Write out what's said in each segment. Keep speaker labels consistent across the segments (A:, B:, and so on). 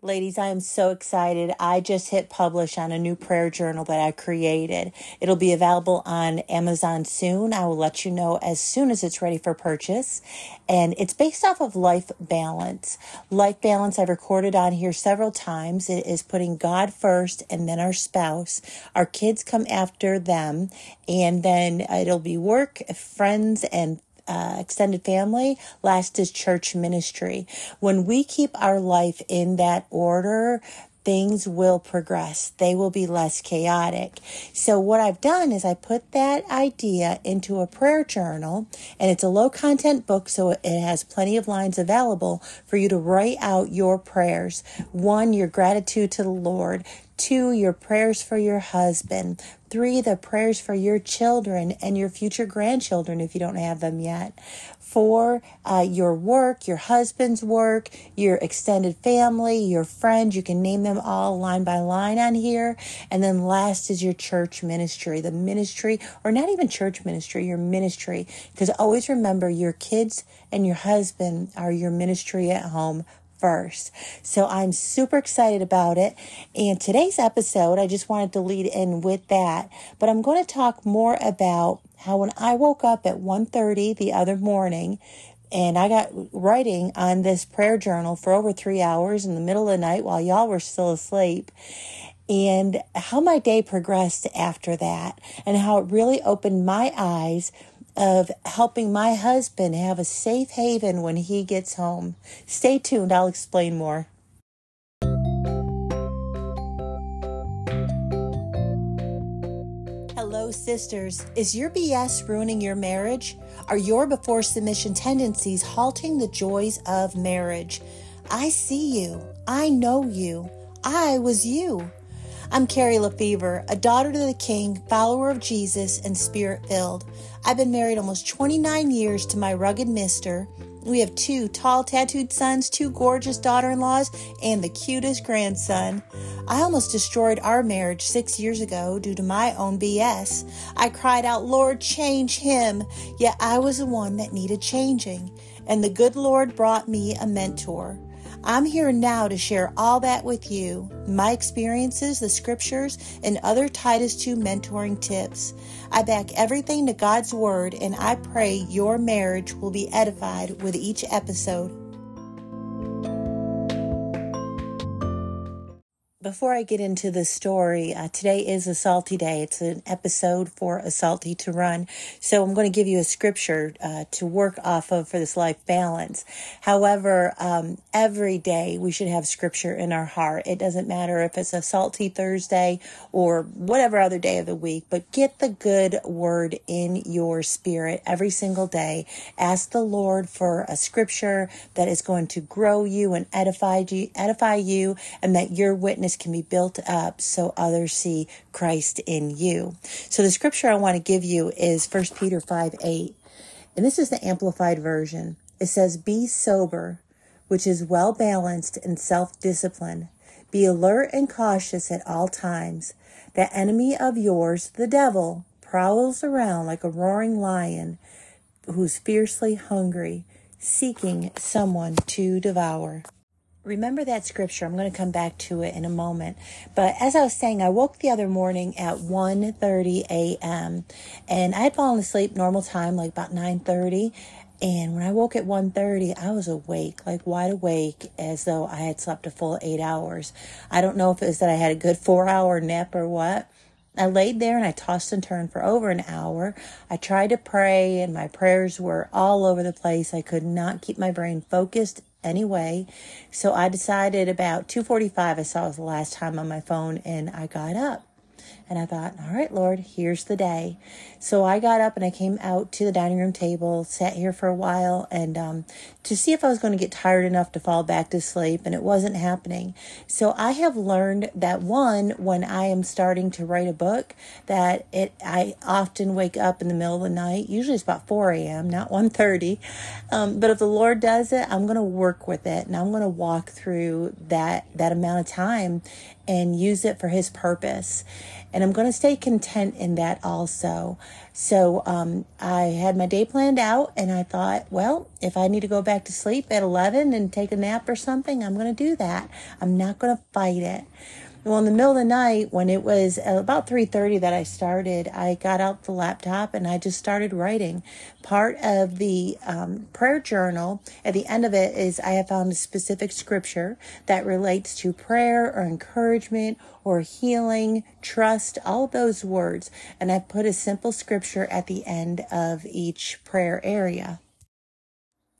A: Ladies, I am so excited. I just hit publish on a new prayer journal that I created. It'll be available on Amazon soon. I will let you know as soon as it's ready for purchase. And it's based off of life balance. Life balance I've recorded on here several times. It is putting God first and then our spouse. Our kids come after them. And then it'll be work, friends, and uh, extended family, last is church ministry. When we keep our life in that order, things will progress. They will be less chaotic. So what I've done is I put that idea into a prayer journal and it's a low content book. So it has plenty of lines available for you to write out your prayers. One, your gratitude to the Lord. Two, your prayers for your husband. Three, the prayers for your children and your future grandchildren if you don't have them yet. Four, uh, your work, your husband's work, your extended family, your friends. You can name them all line by line on here. And then last is your church ministry, the ministry, or not even church ministry, your ministry. Because always remember your kids and your husband are your ministry at home first. So I'm super excited about it. And today's episode, I just wanted to lead in with that, but I'm going to talk more about how when I woke up at 1:30 the other morning and I got writing on this prayer journal for over 3 hours in the middle of the night while y'all were still asleep and how my day progressed after that and how it really opened my eyes of helping my husband have a safe haven when he gets home. Stay tuned, I'll explain more. Hello, sisters. Is your BS ruining your marriage? Are your before submission tendencies halting the joys of marriage? I see you. I know you. I was you. I'm Carrie Lefevre, a daughter to the King, follower of Jesus, and spirit filled. I've been married almost 29 years to my rugged mister. We have two tall, tattooed sons, two gorgeous daughter in laws, and the cutest grandson. I almost destroyed our marriage six years ago due to my own BS. I cried out, Lord, change him. Yet I was the one that needed changing. And the good Lord brought me a mentor. I'm here now to share all that with you my experiences, the scriptures, and other Titus 2 mentoring tips. I back everything to God's Word, and I pray your marriage will be edified with each episode. Before I get into the story, uh, today is a salty day. It's an episode for a salty to run. So I'm going to give you a scripture uh, to work off of for this life balance. However, um, every day we should have scripture in our heart. It doesn't matter if it's a salty Thursday or whatever other day of the week, but get the good word in your spirit every single day. Ask the Lord for a scripture that is going to grow you and edify you, edify you, and that your witness can be built up so others see Christ in you. So the scripture I want to give you is 1 Peter 5 8. And this is the amplified version. It says, Be sober, which is well balanced and self disciplined. Be alert and cautious at all times. The enemy of yours, the devil, prowls around like a roaring lion who's fiercely hungry, seeking someone to devour remember that scripture. I'm going to come back to it in a moment. But as I was saying, I woke the other morning at 1:30 a.m. and I had fallen asleep normal time, like about 9:30. And when I woke at 1:30, I was awake, like wide awake, as though I had slept a full eight hours. I don't know if it was that I had a good four-hour nap or what. I laid there and I tossed and turned for over an hour. I tried to pray and my prayers were all over the place. I could not keep my brain focused anyway. So I decided about 2:45 I saw it was the last time on my phone and I got up. And I thought, all right, Lord, here's the day. So I got up and I came out to the dining room table, sat here for a while, and um, to see if I was going to get tired enough to fall back to sleep, and it wasn't happening. So I have learned that one, when I am starting to write a book, that it I often wake up in the middle of the night. Usually it's about 4 a.m., not 1:30. Um, but if the Lord does it, I'm going to work with it, and I'm going to walk through that that amount of time and use it for His purpose. And I'm going to stay content in that also. So um, I had my day planned out and I thought, well, if I need to go back to sleep at 11 and take a nap or something, I'm going to do that. I'm not going to fight it. Well, in the middle of the night, when it was about 3:30 that I started, I got out the laptop and I just started writing. Part of the um, prayer journal at the end of it is I have found a specific scripture that relates to prayer or encouragement or healing, trust, all those words, and I put a simple scripture at the end of each prayer area.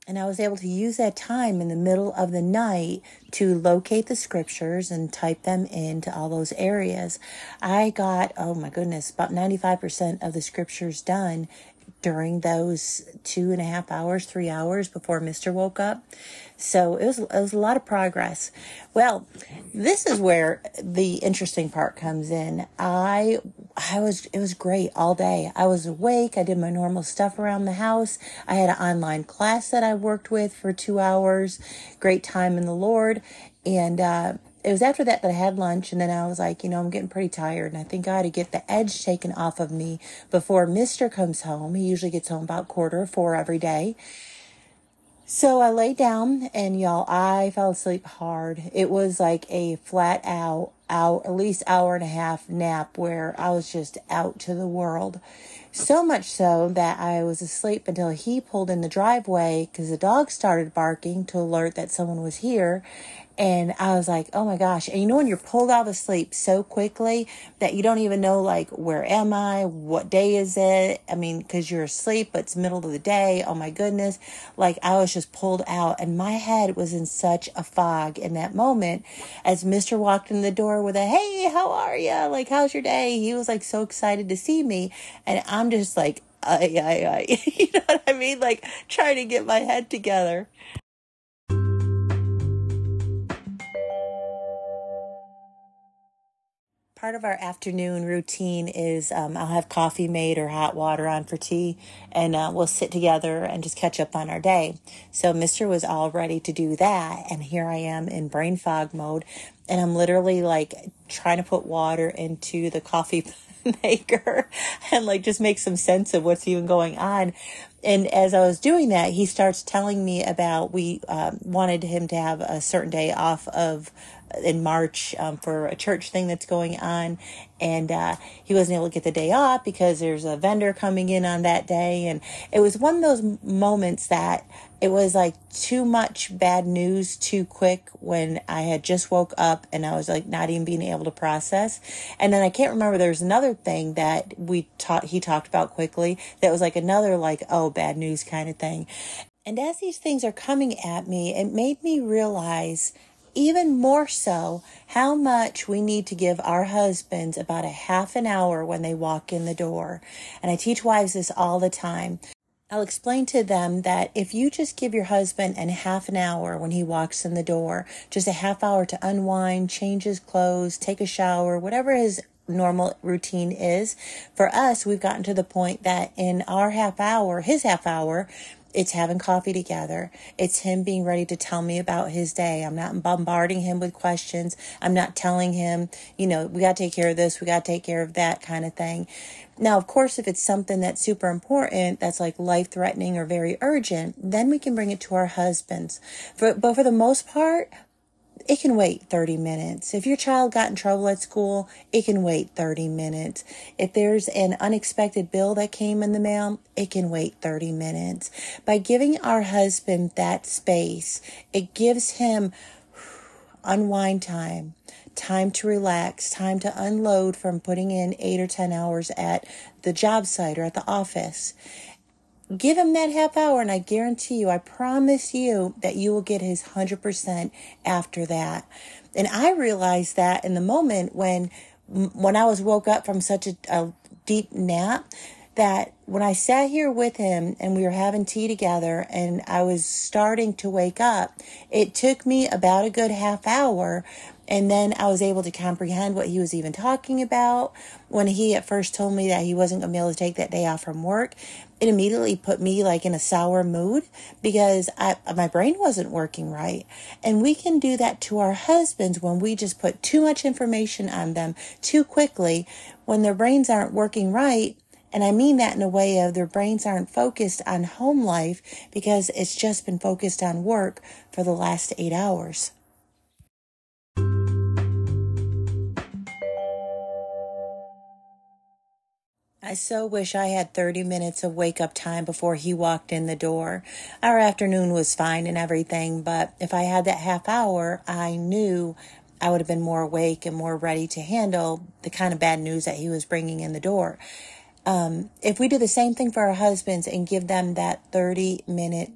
A: And I was able to use that time in the middle of the night to locate the scriptures and type them into all those areas. I got, oh my goodness, about 95% of the scriptures done during those two and a half hours, three hours before Mr. woke up. So it was, it was a lot of progress. Well, this is where the interesting part comes in. I, I was, it was great all day. I was awake. I did my normal stuff around the house. I had an online class that I worked with for two hours. Great time in the Lord. And, uh, it was after that that I had lunch, and then I was like, you know, I'm getting pretty tired, and I think I ought to get the edge taken off of me before Mister comes home. He usually gets home about quarter four every day. So I lay down, and y'all, I fell asleep hard. It was like a flat out, out at least hour and a half nap where I was just out to the world. So much so that I was asleep until he pulled in the driveway because the dog started barking to alert that someone was here. And I was like, oh my gosh. And you know, when you're pulled out of sleep so quickly that you don't even know, like, where am I? What day is it? I mean, cause you're asleep, but it's middle of the day. Oh my goodness. Like, I was just pulled out and my head was in such a fog in that moment as Mr. walked in the door with a, Hey, how are you? Like, how's your day? He was like so excited to see me. And I'm just like, I, I, I, you know what I mean? Like trying to get my head together. Part of our afternoon routine is um, I'll have coffee made or hot water on for tea, and uh, we'll sit together and just catch up on our day. So Mister was all ready to do that, and here I am in brain fog mode, and I'm literally like trying to put water into the coffee maker and like just make some sense of what's even going on. And as I was doing that, he starts telling me about we um, wanted him to have a certain day off of in March um, for a church thing that's going on. And uh, he wasn't able to get the day off because there's a vendor coming in on that day. And it was one of those moments that it was like too much bad news too quick when I had just woke up and I was like not even being able to process. And then I can't remember there was another thing that we taught he talked about quickly that was like another like oh bad news kind of thing. And as these things are coming at me, it made me realize even more so how much we need to give our husbands about a half an hour when they walk in the door. And I teach wives this all the time. I'll explain to them that if you just give your husband an half an hour when he walks in the door, just a half hour to unwind, change his clothes, take a shower, whatever his normal routine is. For us, we've gotten to the point that in our half hour, his half hour, it's having coffee together. It's him being ready to tell me about his day. I'm not bombarding him with questions. I'm not telling him, you know, we got to take care of this, we got to take care of that kind of thing. Now, of course, if it's something that's super important, that's like life threatening or very urgent, then we can bring it to our husbands. For, but for the most part, it can wait 30 minutes. If your child got in trouble at school, it can wait 30 minutes. If there's an unexpected bill that came in the mail, it can wait 30 minutes. By giving our husband that space, it gives him unwind time, time to relax, time to unload from putting in eight or 10 hours at the job site or at the office. Give him that half hour, and I guarantee you, I promise you that you will get his 100% after that. And I realized that in the moment when when I was woke up from such a, a deep nap, that when I sat here with him and we were having tea together and I was starting to wake up, it took me about a good half hour. And then I was able to comprehend what he was even talking about. When he at first told me that he wasn't going to be able to take that day off from work, it immediately put me like in a sour mood because I, my brain wasn't working right. And we can do that to our husbands when we just put too much information on them too quickly when their brains aren't working right and I mean that in a way of their brains aren't focused on home life because it's just been focused on work for the last eight hours. I so wish I had 30 minutes of wake up time before he walked in the door. Our afternoon was fine and everything, but if I had that half hour, I knew I would have been more awake and more ready to handle the kind of bad news that he was bringing in the door um, if we do the same thing for our husbands and give them that 30 minute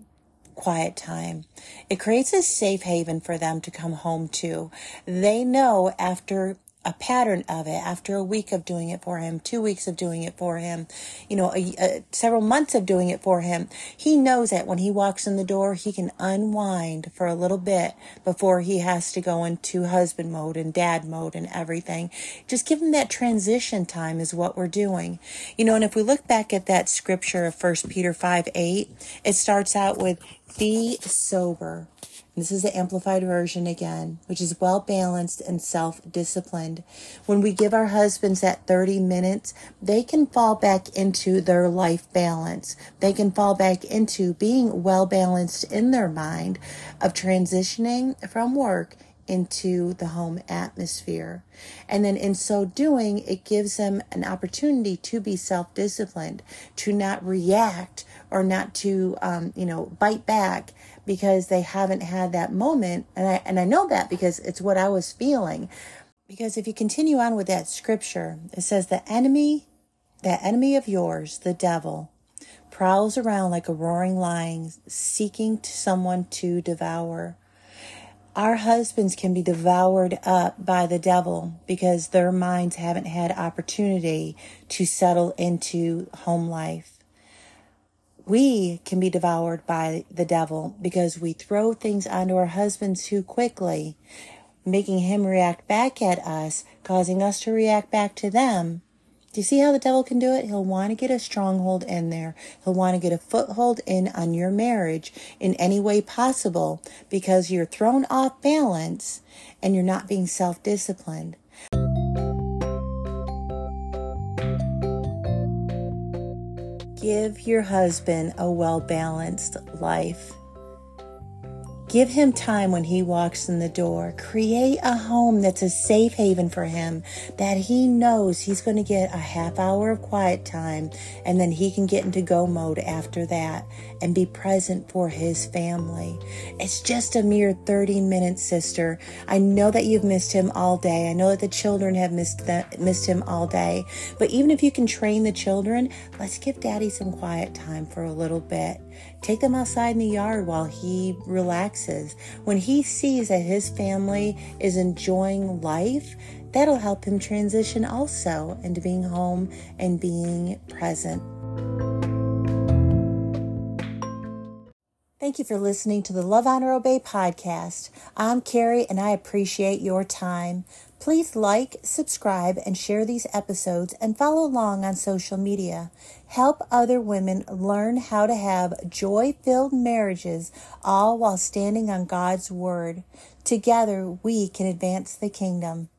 A: quiet time, it creates a safe haven for them to come home to. They know after a pattern of it after a week of doing it for him, two weeks of doing it for him, you know, a, a, several months of doing it for him. He knows that when he walks in the door, he can unwind for a little bit before he has to go into husband mode and dad mode and everything. Just give him that transition time is what we're doing. You know, and if we look back at that scripture of First Peter 5 8, it starts out with, be sober this is the amplified version again, which is well balanced and self disciplined. When we give our husbands that 30 minutes, they can fall back into their life balance. They can fall back into being well balanced in their mind of transitioning from work into the home atmosphere. And then in so doing, it gives them an opportunity to be self disciplined, to not react or not to, um, you know, bite back because they haven't had that moment. And I, and I know that because it's what I was feeling. Because if you continue on with that scripture, it says, the enemy, that enemy of yours, the devil, prowls around like a roaring lion, seeking someone to devour. Our husbands can be devoured up by the devil because their minds haven't had opportunity to settle into home life we can be devoured by the devil because we throw things onto our husbands too quickly, making him react back at us, causing us to react back to them. Do you see how the devil can do it? He'll want to get a stronghold in there. He'll want to get a foothold in on your marriage in any way possible because you're thrown off balance and you're not being self disciplined. Give your husband a well balanced life. Give him time when he walks in the door. Create a home that's a safe haven for him that he knows he's going to get a half hour of quiet time and then he can get into go mode after that and be present for his family. It's just a mere 30 minutes, sister. I know that you've missed him all day. I know that the children have missed that, missed him all day. But even if you can train the children, let's give daddy some quiet time for a little bit. Take them outside in the yard while he relaxes. When he sees that his family is enjoying life, that'll help him transition also into being home and being present. Thank you for listening to the Love, Honor, Obey podcast. I'm Carrie and I appreciate your time. Please like, subscribe, and share these episodes and follow along on social media. Help other women learn how to have joy filled marriages, all while standing on God's Word. Together, we can advance the kingdom.